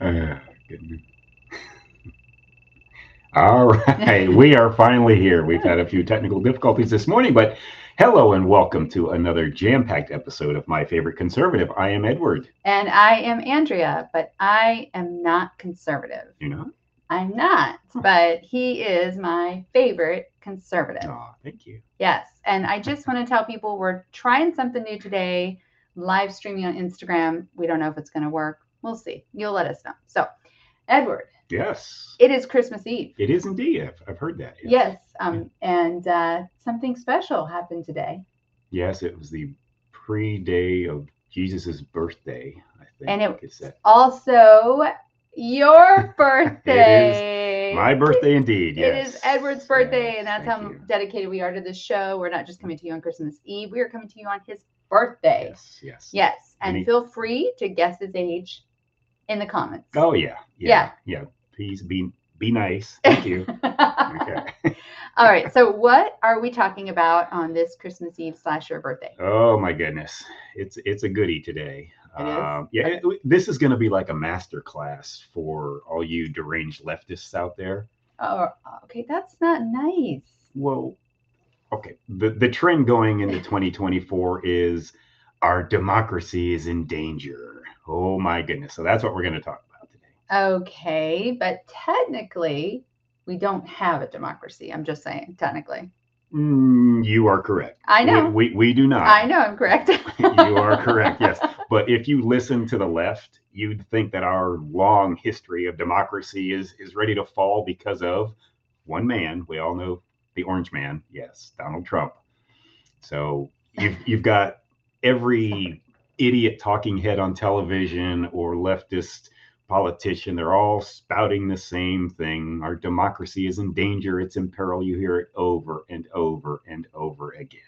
Uh, goodness. All right, we are finally here. We've had a few technical difficulties this morning, but hello and welcome to another jam packed episode of My Favorite Conservative. I am Edward. And I am Andrea, but I am not conservative. You know? I'm not, but he is my favorite conservative. Oh, thank you. Yes. And I just want to tell people we're trying something new today, live streaming on Instagram. We don't know if it's going to work. We'll see. You'll let us know. So, Edward, Yes, it is Christmas Eve. it is indeed. I've, I've heard that. Yes. Um, and uh, something special happened today. Yes, it was the pre day of Jesus's birthday, I think. And it- was. Also, your birthday. My birthday indeed. It Yes. is Edward's birthday, Yes, and that's how you. dedicated we are to this show. We're not just coming to you on Christmas Eve, we are coming to you on his birthday. Yes, yes. Yes. And Any- feel free to guess his age in the comments. Oh yeah, yeah, yeah. Please be be nice. Thank you. Okay. All right. So, what are we talking about on this Christmas Eve slash your birthday? Oh my goodness, it's it's a goodie today. It is? Um, yeah, it- this is going to be like a master class for all you deranged leftists out there. Oh, okay. That's not nice. Well, okay. The the trend going into 2024 is our democracy is in danger. Oh my goodness. So that's what we're going to talk about today. Okay. But technically, we don't have a democracy. I'm just saying, technically. Mm, you are correct. I know. We, we, we do not. I know I'm correct. you are correct. Yes. But if you listen to the left, you'd think that our long history of democracy is is ready to fall because of one man. We all know the orange man. Yes, Donald Trump. So you've you've got every idiot talking head on television or leftist politician they're all spouting the same thing our democracy is in danger it's in peril you hear it over and over and over again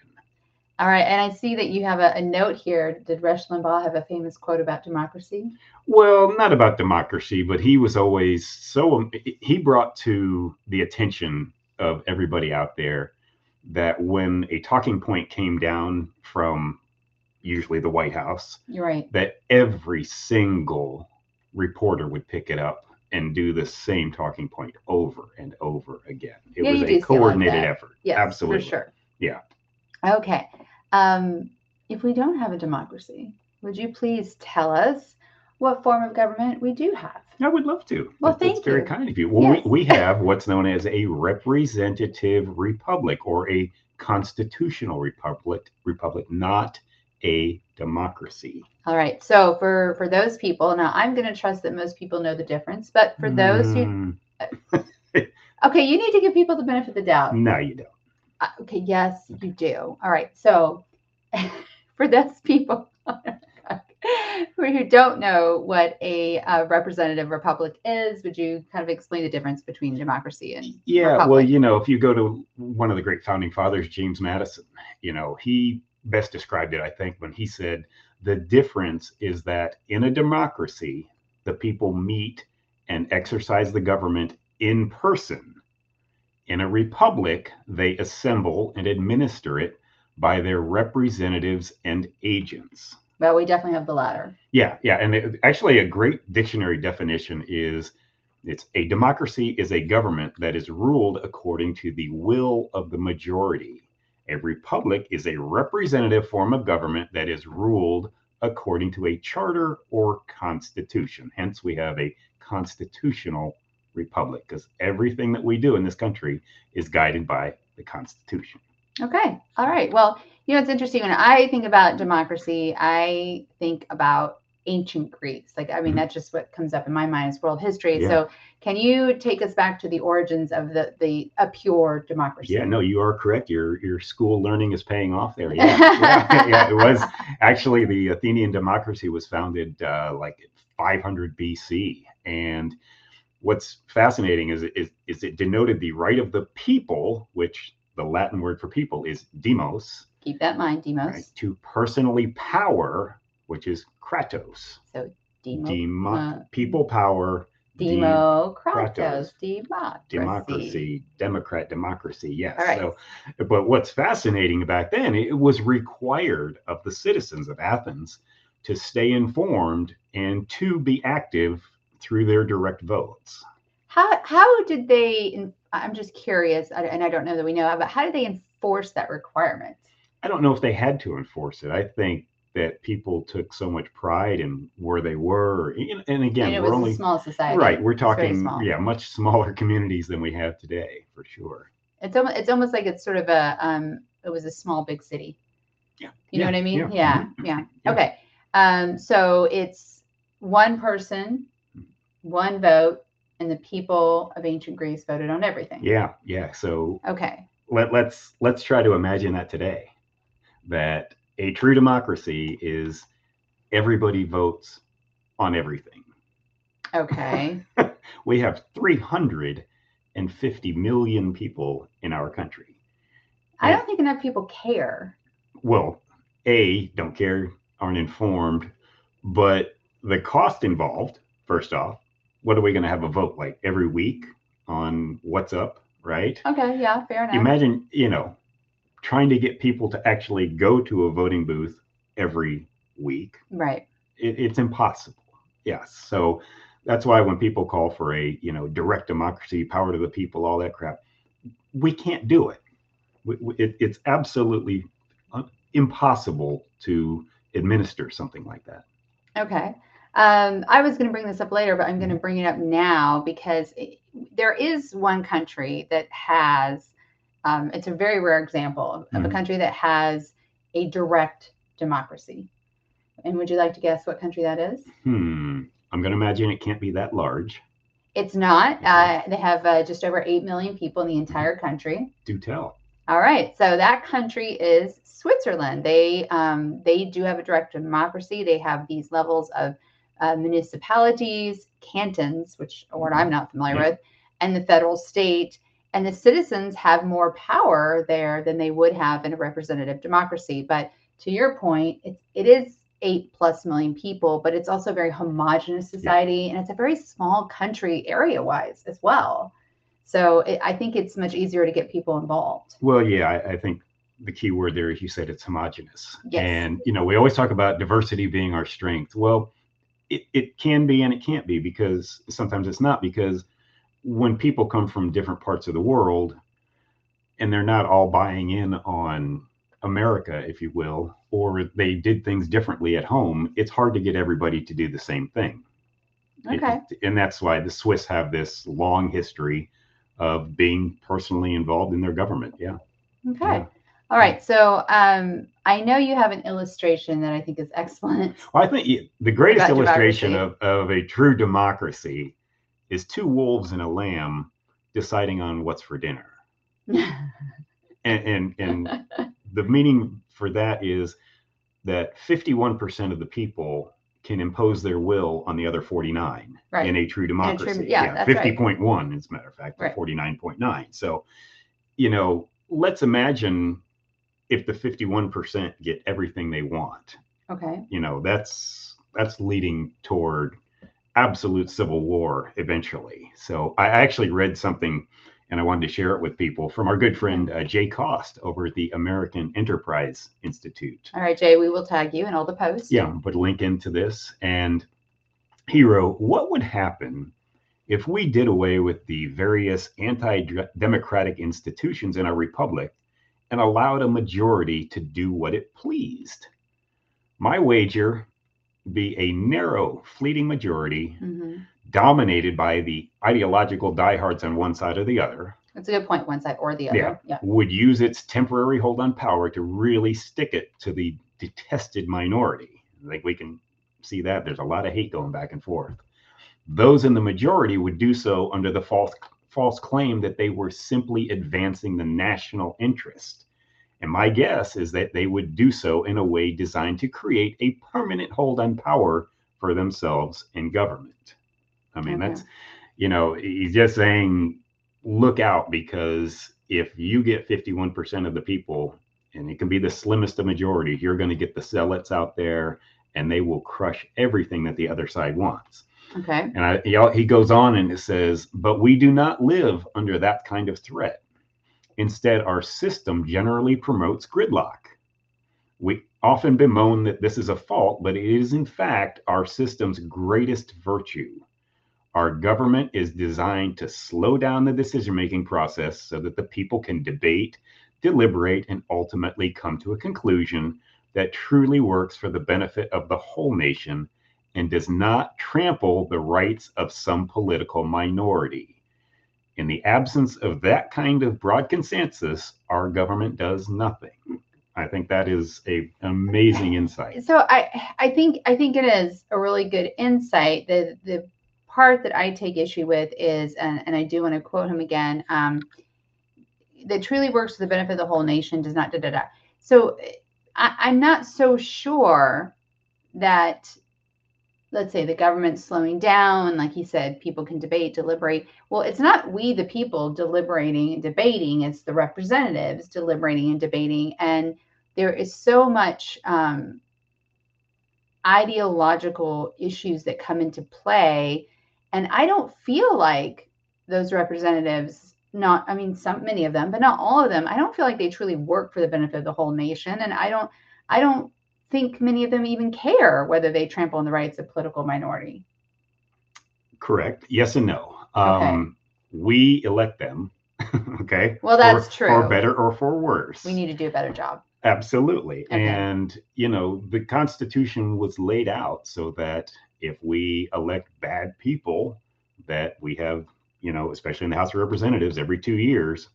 All right. And I see that you have a, a note here. Did Rush Limbaugh have a famous quote about democracy? Well, not about democracy, but he was always so. He brought to the attention of everybody out there that when a talking point came down from usually the White House, You're right. that every single reporter would pick it up and do the same talking point over and over again. It Yeah, was you a coordinated that. effort. Yes, absolutely. For sure. Yeah. Okay. Um, if we don't have a democracy, would you please tell us what form of government we do have? I would love to. Well, That- That's thank very kind of you. Well, Yes. we, we have what's known as a representative republic or a constitutional republic, republic, not a democracy. All right. So for for those people, now I'm going to trust that most people know the difference, but for those who Mm, Okay, you need to give people the benefit of the doubt. no, you don't. Uh, Okay, yes, you do. All right. So for those people who don't know what a uh, representative republic is, would you kind of explain the difference between democracy and Yeah, well, you know, if you go to one of the great founding fathers, James Madison, you know, he best described it, I think, when he said the difference is that in a democracy, the people meet and exercise the government in person. In a republic, they assemble and administer it by their representatives and agents. Well, we definitely have the latter. Yeah, yeah, and it, actually, a great dictionary definition is it's a democracy is a government that is ruled according to the will of the majority. A republic is a representative form of government that is ruled according to a charter or constitution. Hence, we have a constitutional republic because everything that we do in this country is guided by the Constitution. Okay. All right. Well, you know, it's interesting when I think about democracy, I think about ancient Greece. Like, I mean, Mhm. that's just what comes up in my mind is world history. Yeah. So, can you take us back to the origins of the the a pure democracy? Yeah, no, you are correct. Your your school learning is paying off there. Yeah, yeah, yeah, It was actually the Athenian democracy was founded uh, like 500 BC, and what's fascinating is, is is it denoted the right of the people, which the Latin word for people is demos, Keep that in mind, Demos. right, to personally power, which is kratos. So, Demo, Demo, uh, people power. de- Democratos, democracy. democracy, democrat democracy. Yes. Right. So, but what's fascinating back then, it was required of the citizens of Athens to stay informed and to be active through their direct votes. How how did they? I'm just curious, and I don't know that we know, but how did they enforce that requirement? I don't know if they had to enforce it. I think that people took so much pride in where they were. And, and again, and it we're was only a small society. right. We're talking, yeah, much smaller communities than we have today, for sure. It's almost it's almost like it's sort of a um. It was a small big city. Yeah. You know what I mean? yeah, Yeah. mhm, Yeah. yeah. Okay. Um. So it's one person, one vote, and the people of ancient Greece voted on everything. Yeah, yeah. So Okay. let, let's let's try to imagine that today. That a true democracy is everybody votes on everything. Okay. We have 350 million people in our country. I don't think enough people care. Well, A, don't care, aren't informed, but the cost involved, first off, what are we going to have a vote like every week on what's up, right? Okay. Yeah. Fair enough. Imagine, you know, trying to get people to actually go to a voting booth every week. right. It, it's impossible. Yes. So that's why when people call for a, you know, direct democracy, power to the people, all that crap, we can't do it. We, we- it it's absolutely uh, impossible to administer something like that. Okay. Um, I was going to bring this up later, but I'm going to bring it up now because it, there is one country that has, um, it's a very rare example of, of a Mhm. country that has a direct democracy. And would you like to guess what country that is? Hmm. I'm going to imagine it can't be that large. It's not. Okay. Uh, they have uh, just over 8 million people in the entire country. Do tell. All right, so that country is Switzerland. They um, they do have a direct democracy. They have these levels of uh, municipalities, cantons, which a word I'm not familiar Yeah. with, and the federal state. And the citizens have more power there than they would have in a representative democracy. But to your point, it, it is eight plus million people, but it's also a very homogenous society, and it's a very small country area wise as well. So it, I think it's much easier to get people involved. Well, yeah, I, I think the key word there is you said it's homogenous. Yes. And, you know, we always talk about diversity being our strength. Well, it, it can be and it can't be because sometimes it's not because when people come from different parts of the world and they're not all buying in on America, if you will, or they did things differently at home, it's hard to get everybody to do the same thing. It- Okay. and that's why the Swiss have this long history of being personally involved in their government. Yeah. Okay. Yeah. All right. So um, I know you have an illustration that I think is excellent. Well, I think the greatest illustration of, of a true democracy is two wolves and a lamb deciding on what's for dinner. And and, and the meaning for that is that 51% of the people can impose their will on the other 49 Right. in a true democracy. yeah, that's right. 50.1 as a matter of fact, Right. 49.9. So, you know, let's imagine if the 51% get everything they want okay. you know that's that's leading toward absolute civil war eventually. So i actually read something and i wanted to share it with people from our good friend uh, jay cost over at the american enterprise institute. All right, Jay, we will tag you in all the posts. yeah I'll put a link into this. And he wrote what would happen if we did away with the various anti-democratic institutions in our republic and allowed a majority to do what it pleased? My wager be a narrow fleeting majority hmm dominated by the ideological diehards on one side or the other That's a good point. One side or the other. Yeah. Yeah. would use its temporary hold on power to really stick it to the detested minority. I think we can see that there's a lot of hate going back and forth. Those in the majority would do so under the false false claim that they were simply advancing the national interest. And my guess is that they would do so in a way designed to create a permanent hold on power for themselves in government. I mean, Okay. that's, you know, he's just saying, look out because if you get 51% of the people, and it can be the slimmest of majority, you're going to get the zealots out there and they will crush everything that the other side wants. Okay. And I, he, he goes on and it says, but we do not live under that kind of threat. Instead, our system generally promotes gridlock. We often bemoan that this is a fault, but it is in fact our system's greatest virtue. Our government is designed to slow down the decision making process so that the people can debate, deliberate, and ultimately come to a conclusion that truly works for the benefit of the whole nation and does not trample the rights of some political minority. In the absence of that kind of broad consensus, our government does nothing. I think that is a amazing insight. So I I think I think it is a really good insight. The the part that I take issue with is, and, and I do want to quote him again, um, that truly works for the benefit of the whole nation does not da da da. So I, I'm not so sure that let's say the government's slowing down like he said people can debate deliberate. Well it's not we the people deliberating and debating it's the representatives deliberating and debating and there is so much um, ideological issues that come into play and i don't feel like those representatives not i mean some many of them but not all of them i don't feel like they truly work for the benefit of the whole nation and i don't i don't think many of them even care whether they trample on the rights of political minority. Correct. Yes and no. Um, We elect them. okay. Well, that's true. For better or for worse. We need to do a better job. Absolutely. Okay. And, you know, the Constitution was laid out so that if we elect bad people, that we have, you know, especially in the House of Representatives, every two years,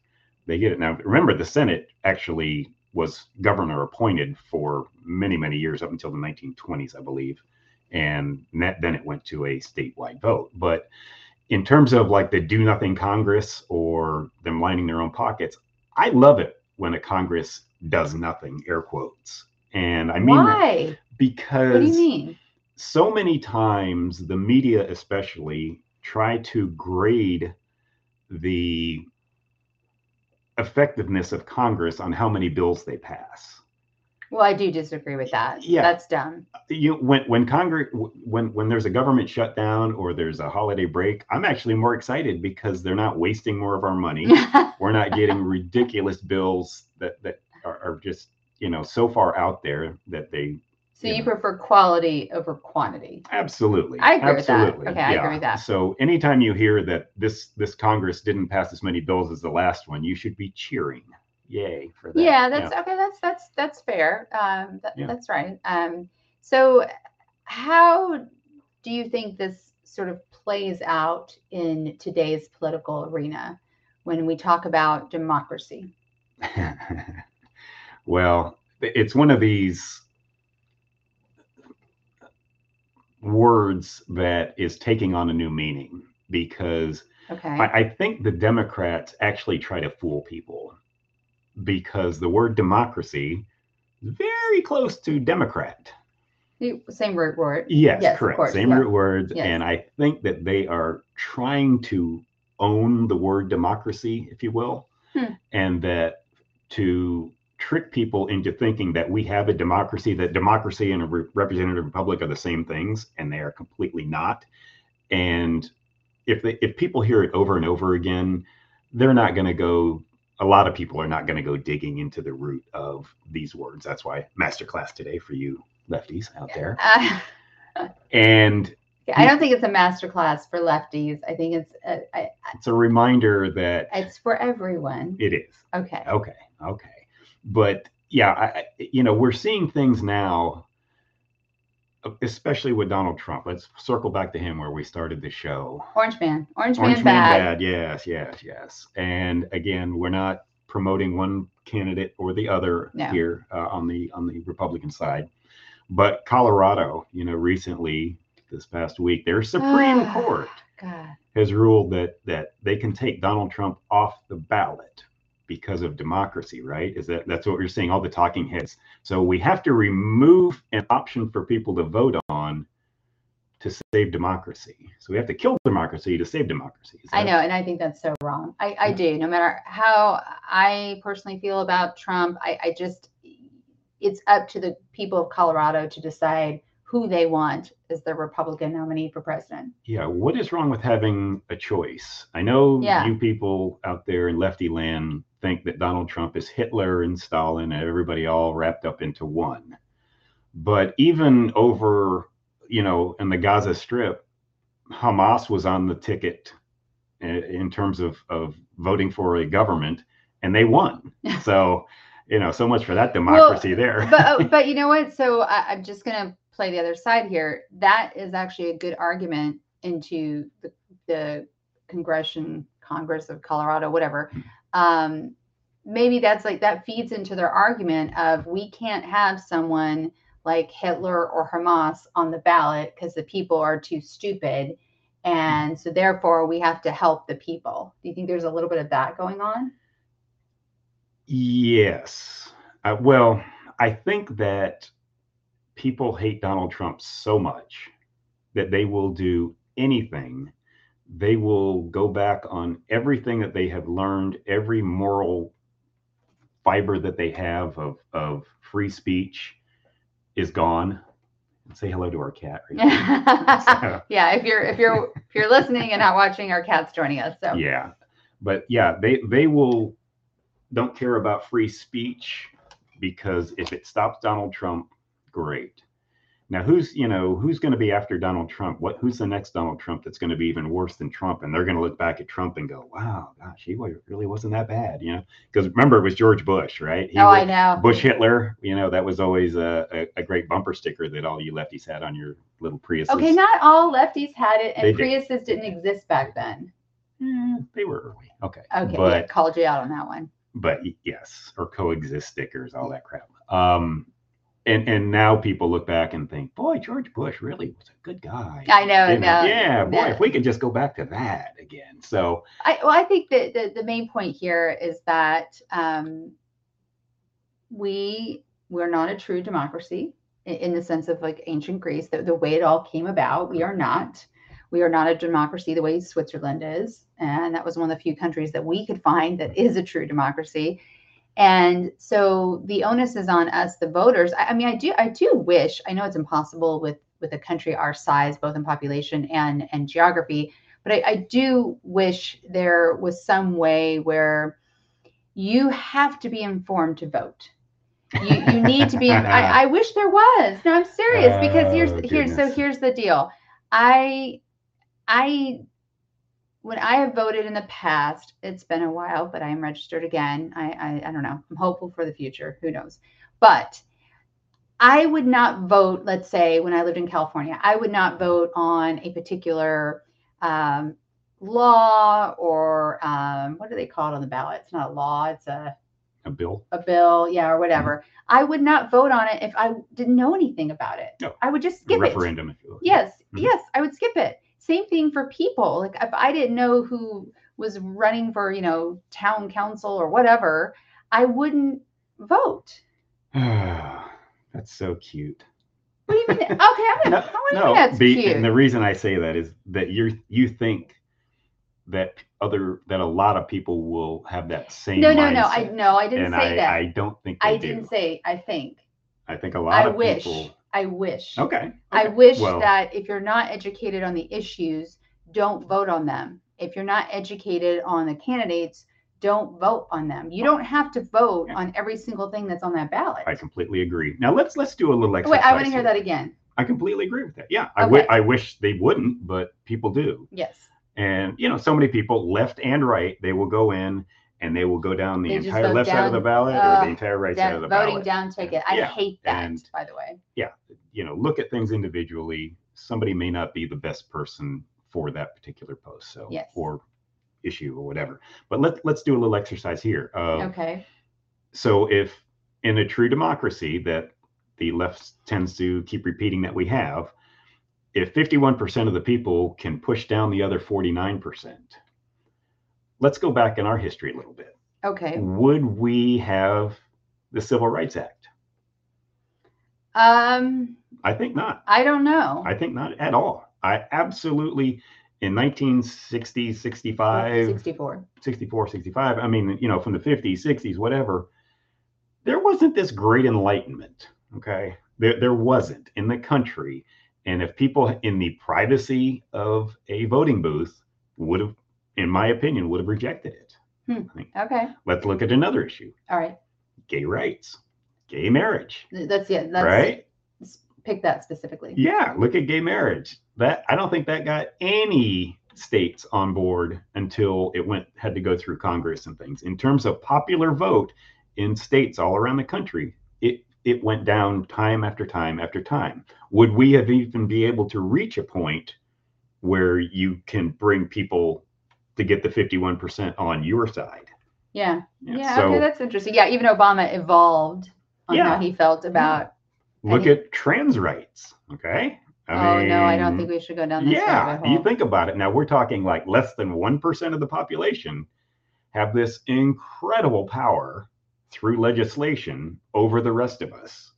they get it. Now, remember, the Senate actually was governor appointed for many, many years up until the 1920s, I believe. And that, then it went to a statewide vote. But in terms of like the do nothing Congress or them lining their own pockets, I love it when a Congress does nothing, air quotes. And I mean, why? Because what do you mean? So many times, the media, especially, try to grade the effectiveness of Congress on how many bills they pass. Well, I do disagree with that. Yeah. That's dumb. You when when Congress when when there's a government shutdown or there's a holiday break, I'm actually more excited because they're not wasting more of our money. We're not getting ridiculous bills that that are, are just you know so far out there that they so you prefer quality over quantity? Absolutely. I agree Absolutely. with that. Okay, I agree with that. So anytime you hear that this this Congress didn't pass as many bills as the last one, you should be cheering. Yay for that. Yeah, that's okay. That's that's that's fair. Um, that, Yeah. That's right. Um, so how do you think this sort of plays out in today's political arena when we talk about democracy? well, it's one of these words that is taking on a new meaning because Okay. I, I think the Democrats actually try to fool people because the word democracy is very close to Democrat. Same root word. Yes, Yes, correct. course, Same yeah. root words. Yes. And I think that they are trying to own the word democracy, if you will, Hmm. and that to trick people into thinking that we have a democracy, that democracy and a re- representative republic are the same things, and they are completely not. And if they, if people hear it over and over again, they're not going to go. A lot of people are not going to go digging into the root of these words. That's why masterclass today for you lefties out there. Uh, And I don't think it's a master class for lefties. I think it's uh, I, it's a reminder that it's for everyone. it is. Okay. Okay. Okay. But yeah, I, you know, we're seeing things now, especially with Donald Trump. Let's circle back to him where we started the show. Orange man. Orange, Orange man, man bad. bad. Yes, yes, yes. And again, we're not promoting one candidate or the other No. here uh, on the on the Republican side. But Colorado, you know, recently this past week, their Supreme Ah. Court God. has ruled that that they can take Donald Trump off the ballot because of democracy, right? Is that that's what we're seeing all the talking heads. So we have to remove an option for people to vote on to save democracy. So we have to kill democracy to save democracy. Is I know, and I think that's so wrong. I, I Yeah. do. No matter how I personally feel about Trump, I, I just it's up to the people of Colorado to decide who they want as their Republican nominee for president. Yeah, what is wrong with having a choice? I know Yeah. you people out there in lefty land think that Donald Trump is Hitler and Stalin and everybody all wrapped up into one. But even over, you know, in the Gaza Strip, Hamas was on the ticket in, in terms of of voting for a government, and they won. so, you know, so much for that democracy Well, there. but uh, but you know what? So I, I'm just gonna play the other side here. That is actually a good argument into the, the Congression Congress of Colorado, whatever. Um, maybe that's like that feeds into their argument of we can't have someone like Hitler or Hamas on the ballot because the people are too stupid. And so therefore we have to help the people. Do you think there's a little bit of that going on? Yes. Uh, well, I think that people hate Donald Trump so much that they will do anything. They will go back on everything that they have learned, every moral fiber that they have of, of free speech is gone. Say hello to our cat. Right yeah, if you're if you're if you're listening and not watching, our cat's joining us. So yeah but yeah they they will don't care about free speech because if it stops donald trump great now who's you know who's going to be after donald trump what who's the next donald trump that's going to be even worse than trump and they're going to look back at trump and go wow gosh he really wasn't that bad you know because remember it was george bush right he oh, I know. bush hitler you know that was always a, a, a great bumper sticker that all you lefties had on your little priuses Okay, not all lefties had it, and did. Priuses didn't exist back then. Eh, they were early okay Okay, but yeah, called you out on that one. but yes, or coexist stickers, all that crap. Um, and and now people look back and think, boy, George Bush really was a good guy. I know, You know, no, yeah, boy, no. if we could just go back to that again. So I well, I think that the, the main point here is that um, we we're not a true democracy in, in the sense of like ancient Greece, the, the way it all came about. We are not. We are not a democracy the way Switzerland is, and that was one of the few countries that we could find that is a true democracy. And so the onus is on us, the voters. I, I mean, I do, I do wish. I know it's impossible with with a country our size, both in population and and geography, but I, I do wish there was some way where you have to be informed to vote. You, you need to be. I, I wish there was. No, I'm serious because here's Oh, here's so here's the deal. I I when I have voted in the past, it's been a while, but I am registered again. I, I I don't know. I'm hopeful for the future. Who knows? But I would not vote. Let's say when I lived in California, I would not vote on a particular um, law or um, what do they call it on the ballot? It's not a law. It's a a bill. a bill, yeah, or whatever. I would not vote on it if I didn't know anything about it. No. I would just skip it. referendum, if you will. Yes, Mhm. yes, I would skip it. Same thing for people. Like if I didn't know who was running for, you know, town council or whatever, I wouldn't vote. That's so cute. What do you mean? Okay, I'm No, no, that's be- cute? and the reason I say that is that you you think that other that a lot of people will have that same no, no, no. I mindset, no, I didn't and say I, that. I I, don't think they do. didn't say. I think. I think a lot I of wish. people. I wish. Okay. I wish Well, that if you're not educated on the issues, don't vote on them. If you're not educated on the candidates, don't vote on them. You don't have to vote Yeah. on every single thing that's on that ballot. I completely agree. Now let's let's do a little exercise. Wait, I want to hear that again. I completely agree with that. Yeah, I Okay. I wish they wouldn't, but people do. Yes. And you know, so many people, left and right, they will go in and they will go down the They just entire go left side of the down, ballot or the entire right side of the ballot. voting ballot. down ticket. I Yeah, hate that, and- by the way. Yeah, you know, look at things individually. Somebody may not be the best person for that particular post, so Yes. or issue or whatever. But let let's do a little exercise here. Okay. So if in a true democracy that the left tends to keep repeating that we have, if 51% of the people can push down the other 49%, let's go back in our history a little bit. Okay. Would we have the Civil Rights Act? Um, I think not. I don't know. I think not at all. I absolutely in 1960, 65, 64. 64, 65, I mean, you know, from the 50s, 60s, whatever, there wasn't this great enlightenment. Okay. There, there wasn't in the country. And if people in the privacy of a voting booth would have, in my opinion, would have rejected it. Hmm. Okay. let's look at another issue All right. gay rights, gay marriage, That's yeah. That's right? Pick that specifically. Yeah. Look at gay marriage. that I don't think that got any states on board until it went had to go through Congress and things. In terms of popular vote in states all around the country, it it went down time after time after time. Would we have even be able to reach a point where you can bring people to get the 51% on your side? Yeah. Yeah. so okay, that's interesting. Yeah, even Obama evolved on Yeah. how he felt about. look at trans rights. Okay. oh no, I don't think we should go down this yeah you think about it now we're talking like less than 1% of the population have this incredible power through legislation over the rest of us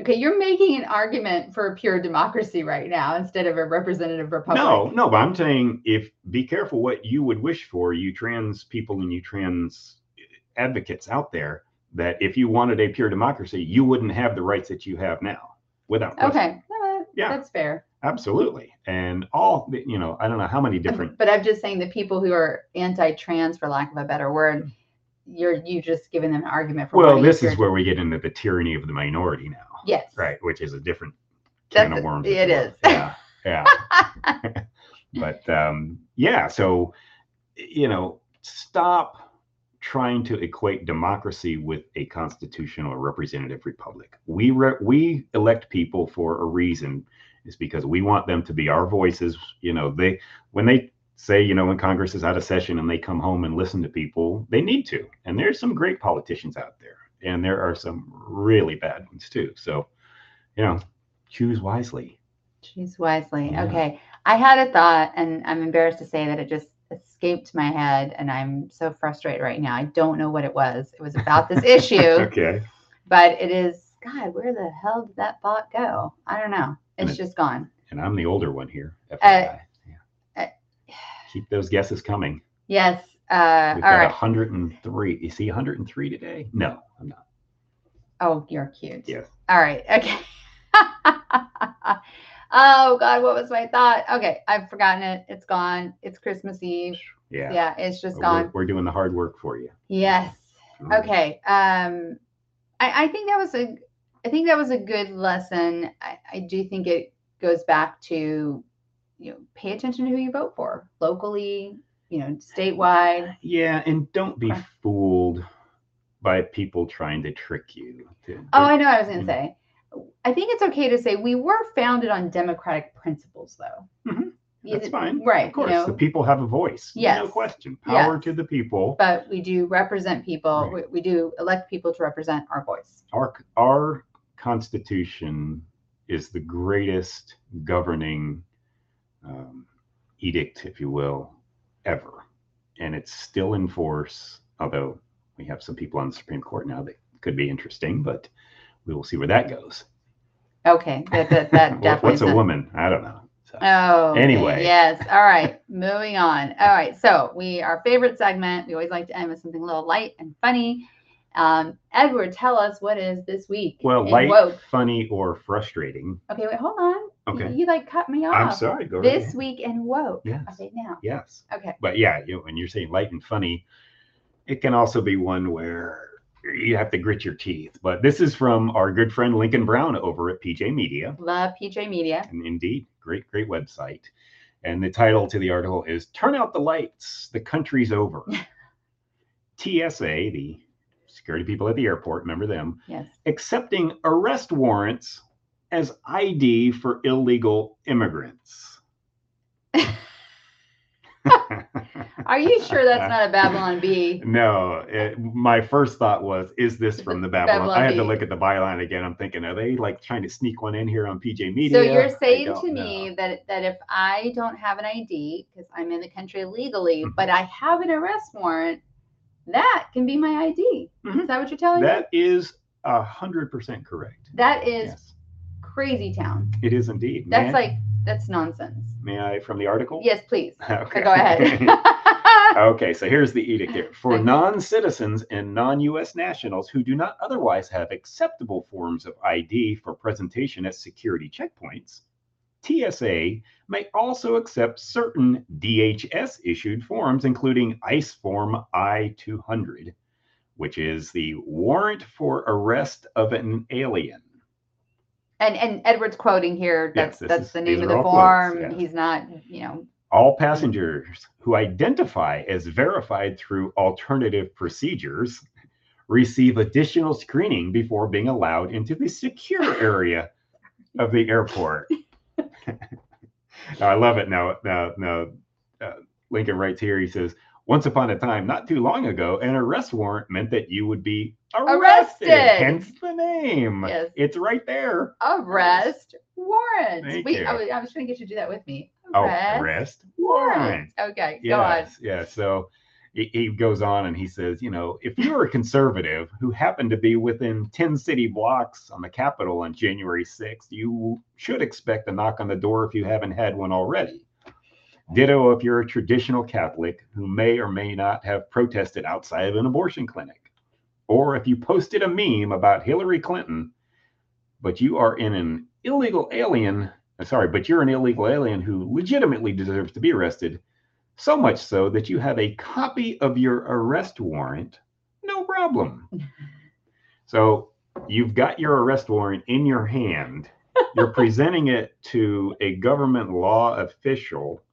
Okay, you're making an argument for a pure democracy right now instead of a representative republic. no no but i'm saying if be careful what you would wish for you trans people and you trans advocates out there that if you wanted a pure democracy you wouldn't have the rights that you have now without question. Okay. That- Yeah. That's fair. absolutely and all you know i don't know how many different But I'm just saying the people who are anti-trans, for lack of a better word, you're you just giving them an argument for well this is where we get into the tyranny of the minority now. Yes. right which is a different can That's of worms it is. yeah yeah. But um yeah so you know stop trying to equate democracy with a constitutional or representative republic. We re- we elect people for a reason. Is because we want them to be our voices you know they when they say you know when congress is out of session and they come home and listen to people they need to and there's some great politicians out there and there are some really bad ones too so you know choose wisely Choose wisely. Yeah. Okay. I had a thought, and I'm embarrassed to say that it just escaped my head, and I'm so frustrated right now. I don't know what it was. It was about this issue, okay but it is God. Where the hell did that thought go? I don't know. It's it- just gone. and i'm the older one here Uh, FYI. yeah. uh, keep those guesses coming Yes. Uh, we've all got right. 103 you see 103 today no i'm not Oh, you're cute. Yes. All right. Okay. oh God, what was my thought? Okay, I've forgotten it. It's gone. It's Christmas Eve. yeah, Yeah, it's just We're- gone. We're, doing the hard work for you Yes. Okay. Um, I, I think that was a, I think that was a good lesson. I, I do think it goes back to, you know, pay attention to who you vote for locally, you know, statewide. yeah and don't be Okay. fooled by people trying to trick you to- Oh, I know. what I was going to say. I think it's okay to say we were founded on democratic principles, though. Mhm. You- That's fine. right? of course you know, the people have a voice Yes, no question power Yes. to the people but we do represent people. Right. We, we do elect people to represent our voice. our our constitution is the greatest governing um, edict, if you will, ever, and it's still in force. Although we have some people on the Supreme Court now that could be interesting, but we will see where that goes. Okay, that that, that definitely. What's a woman? I don't know. So, Oh, Anyway. Yes. All right. Moving on. All right. So we our favorite segment. We always like to end with something a little light and funny. Um, Edward, tell us what is this week. well, light, woke. funny, or frustrating. Okay, wait, hold on. Okay. You, like cut me off. I'm sorry. Go This ahead. week in woke. Yes. Okay, now. Yes. Okay. but yeah, you know, when you're saying light and funny, it can also be one where you have to grit your teeth. But this is from our good friend Lincoln Brown over at PJ Media, Love PJ Media. and indeed, great, great website. And the title to the article is "Turn Out the Lights, the Country's Over." TSA, the security people at the airport, remember them, Yes. accepting arrest warrants as ID for illegal immigrants. Are you sure that's not a Babylon Bee? No, it, my first thought was, is this from the Babylon? Babylon I had to look at the byline again. I'm thinking, are they like trying to sneak one in here on PJ Media? So you're saying to me that that if I don't have an ID because I'm in the country illegally, Mhm. but I have an arrest warrant, that can be my ID. Mhm. Is that what you're telling me? That is a hundred percent correct. That is Yes, crazy town. it is indeed. That's like that's nonsense. may I from the article? Yes, please. Okay. Go ahead. okay, so here's the edict here. For non citizens and non US nationals who do not otherwise have acceptable forms of ID for presentation at security checkpoints, TSA may also accept certain DHS issued forms, including ICE Form I 200, which is the warrant for arrest of an alien. And and Edward's quoting here. Yes, That's this that's is- the name of the quotes, form. yes. He's not, you know. All passengers who identify as verified through alternative procedures receive additional screening before being allowed into the secure area of the airport. Now, I love it. Now, now, now, uh, Lincoln writes here. He says, "Once upon a time, not too long ago, an arrest warrant meant that you would be arrested. Arrested. Hence the name. Yes. It's right there. Arrest warrant. Thank Wait. I was, I was trying to get you to do that with me. Oh, Arrest arrest warrant. warrant. Okay, go on. Yes, yeah. So he, goes on and he says, you know, if you're a conservative who happened to be within 10 city blocks on the Capitol on January 6th, you should expect a knock on the door if you haven't had one already. Ditto if you're a traditional Catholic who may or may not have protested outside of an abortion clinic. Or if you posted a meme about Hillary Clinton, but you are in an illegal alien, sorry, but you're an illegal alien who legitimately deserves to be arrested, so much so that you have a copy of your arrest warrant, no problem. So you've got your arrest warrant in your hand, you're presenting it to a government law official,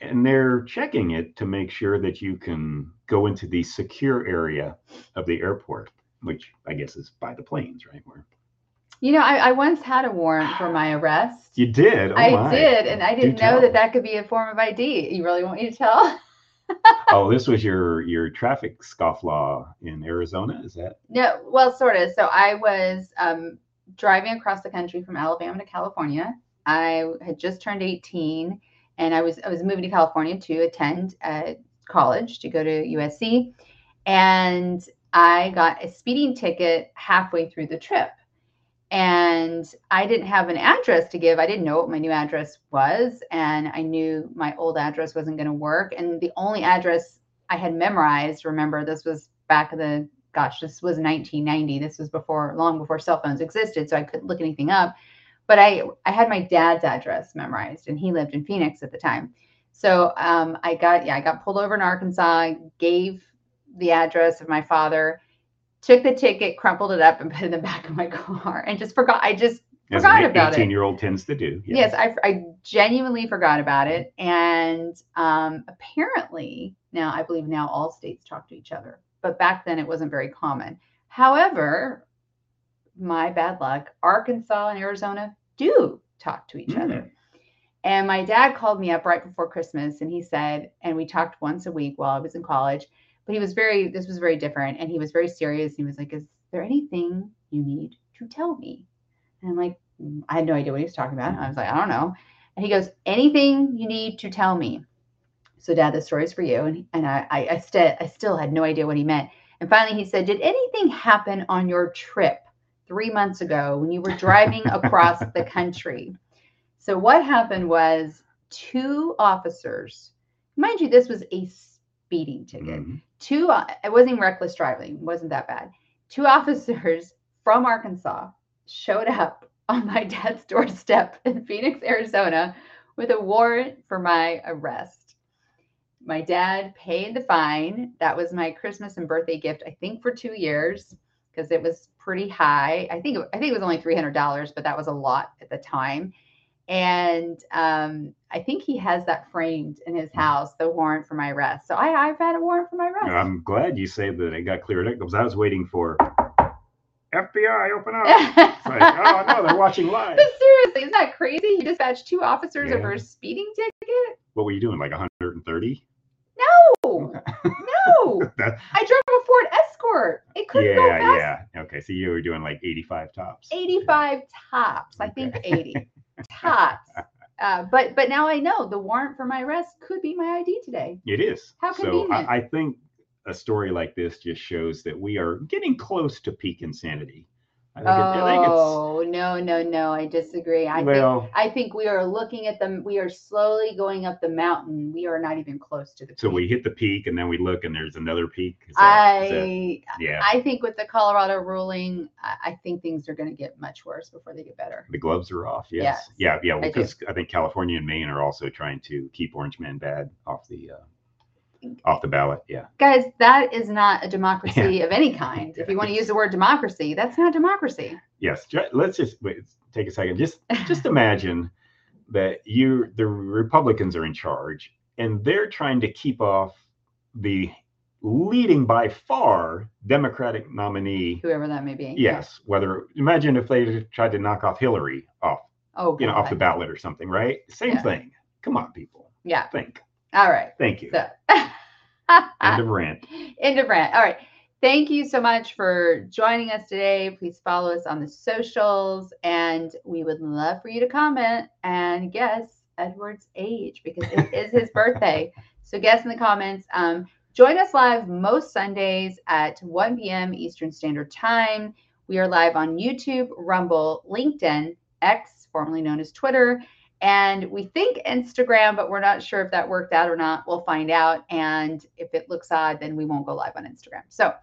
and they're checking it to make sure that you can go into the secure area of the airport, which I guess is by the planes, right? Where You know, I, I once had a warrant for my arrest. you did. Oh I my. did, and I didn't know tell. that that could be a form of ID. You really want me to tell? oh, this was your your traffic scofflaw in Arizona, is that? No, well, sort of. So I was um, driving across the country from Alabama to California. I had just turned 18, and I was I was moving to California to attend uh, college to go to USC, and I got a speeding ticket halfway through the trip. And I didn't have an address to give. I didn't know what my new address was. And I knew my old address wasn't going to work. And the only address I had memorized, remember, this was back in the gosh, this was 1990. This was before, long before cell phones existed, so I couldn't look anything up. But I, I had my dad's address memorized, and he lived in Phoenix at the time. So um, I got, yeah, I got pulled over in Arkansas, gave the address of my father, took the ticket, crumpled it up, and put it in the back of my car, and just forgot. I just As Forgot an about it. 18 year old tends to do. Yes, I, I genuinely forgot about it. And um, apparently, now I believe now all states talk to each other, but back then it wasn't very common. However, my bad luck, Arkansas and Arizona do talk to each Hmm. other. And my dad called me up right before Christmas and he said, and we talked once a week while I was in college, but he was very, this was very different. And he was very serious. He was like, Is there anything you need to tell me? And I'm like, "Mm," I had no idea what he was talking about. I was like, I don't know. And he goes, anything you need to tell me. So, Dad, the story's for you. And and I I, I still I still had no idea what he meant. And finally, he said, Did anything happen on your trip three months ago when you were driving across the country? So, what happened was two officers, mind you, this was a speeding ticket Mhm. Two uh, it wasn't even reckless driving wasn't that bad. Two officers from arkansas showed up on my dad's doorstep in phoenix arizona with a warrant for my arrest. My dad paid the fine. That was my christmas and birthday gift i think for two years because it was pretty high. I think i think it was only $300 but that was a lot at the time and um, I think he has that framed in his house, the warrant for my arrest. So I, I've had a warrant for my arrest. I'm glad you say that it got cleared up because I was waiting for FBI, open up. It's like, oh no, they're watching live. But seriously, isn't that crazy? You dispatched two officers Yeah. over a speeding ticket? What were you doing? Like 130? No, no. That, I drove a Ford Escort. It couldn't go yeah, fast. yeah. Okay, so you were doing like 85 tops. 85 tops. I think 80 tops. Uh, but but now I know the warrant for my arrest could be my ID today. It is. How so convenient. I, I think a story like this just shows that we are getting close to peak insanity. I think, it, I think Oh no no no! I disagree. I it's think. I think we are looking at them. We are slowly going up the mountain. We are not even close to the. So peak. we hit the peak and then we look and there's another peak. That- is that- I yeah. I think with the Colorado ruling, I, I think things are going to get much worse before they get better. The gloves are off. Yes. Yes, yeah. Yeah. I do. Because I, think California and Maine are also trying to keep Orange Man bad off the uh, off the ballot. Yeah. guys, that is not a democracy of any kind. If you want to use the word democracy, that's not democracy. Yes. Let's just wait, take a second. Just just imagine that you the Republicans are in charge and they're trying to keep off the leading by far Democratic nominee. Whoever that may be. Yes. Whether imagine if they tried to knock off Hillary off, Oh, you know, off the ballot or something, right? Same Yeah. thing. Come on, people. Yeah. Think. All right. Thank you. So. End of rant. End of rant. All right. Thank you so much for joining us today. Please follow us on the socials, and we would love for you to comment and guess Edward's age because it is his birthday. So guess in the comments. Um, join us live most Sundays at 1 p.m. Eastern Standard Time. We are live on YouTube, Rumble, LinkedIn, X, formerly known as Twitter, and we think Instagram, but we're not sure if that worked out or not. We'll find out. And if it looks odd, then we won't go live on Instagram. So,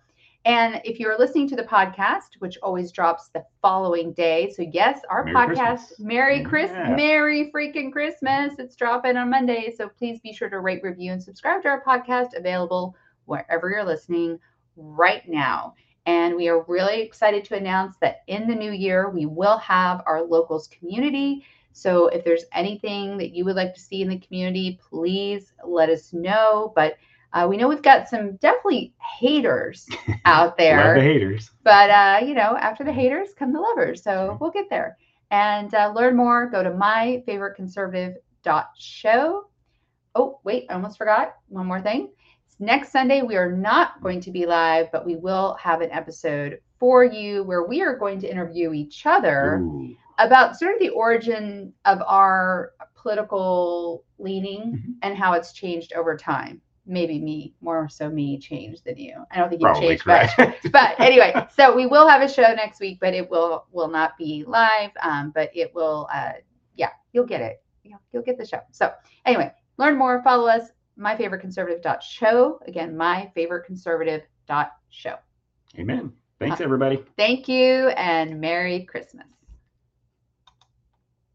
and if you're listening to the podcast, which always drops the following day, so yes, our Merry podcast, Christmas. Merry Christmas, Yeah. Merry freaking Christmas. It's dropping on Monday. So please be sure to rate, review, and subscribe to our podcast, available wherever you're listening right now. And we are really excited to announce that in the new year, we will have our locals community. So if there's anything that you would like to see in the community, please let us know. But uh, we know we've got some definitely haters out there. the haters. But uh, you know, after the haters come the lovers. So we'll get there. And uh, learn more. Go to myfavoriteconservative.show. Oh, wait, I almost forgot one more thing. Next Sunday, we are not going to be live, but we will have an episode for you where we are going to interview each other Ooh. About sort of the origin of our political leaning Mhm. and how it's changed over time. Maybe me, more so me, changed than you. I don't think you've Probably changed much but anyway, so we will have a show next week, but it will will not be live. Um, but it will, uh, yeah, you'll get it. You'll, you'll get the show. So anyway, learn more. Follow us. My favorite conservative dot show. Again, my favorite conservative dot show. Amen. Thanks, everybody. Thank you and Merry Christmas.